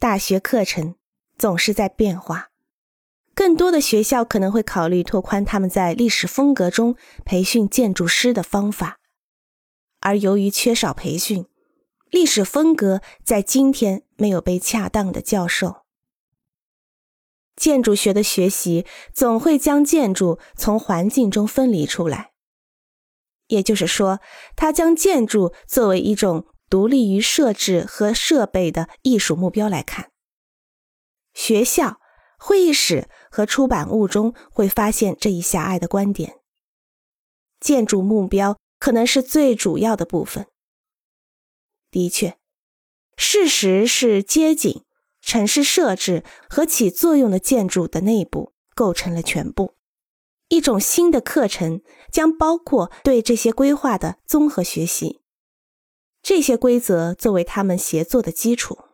大学课程总是在变化，更多的学校可能会考虑拓宽他们在历史风格中培训建筑师的方法，而由于缺少培训，历史风格在今天没有被恰当的教授。建筑学的学习总会将建筑从环境中分离出来，也就是说，它将建筑作为一种独立于设置和设备的艺术目标来看。学校、会议室和出版物中会发现这一狭隘的观点。建筑目标可能是最主要的部分。的确，事实是街景。城市设置和起作用的建筑的内部构成了全部。一种新的课程将包括对这些规划的综合学习，这些规则作为他们协作的基础。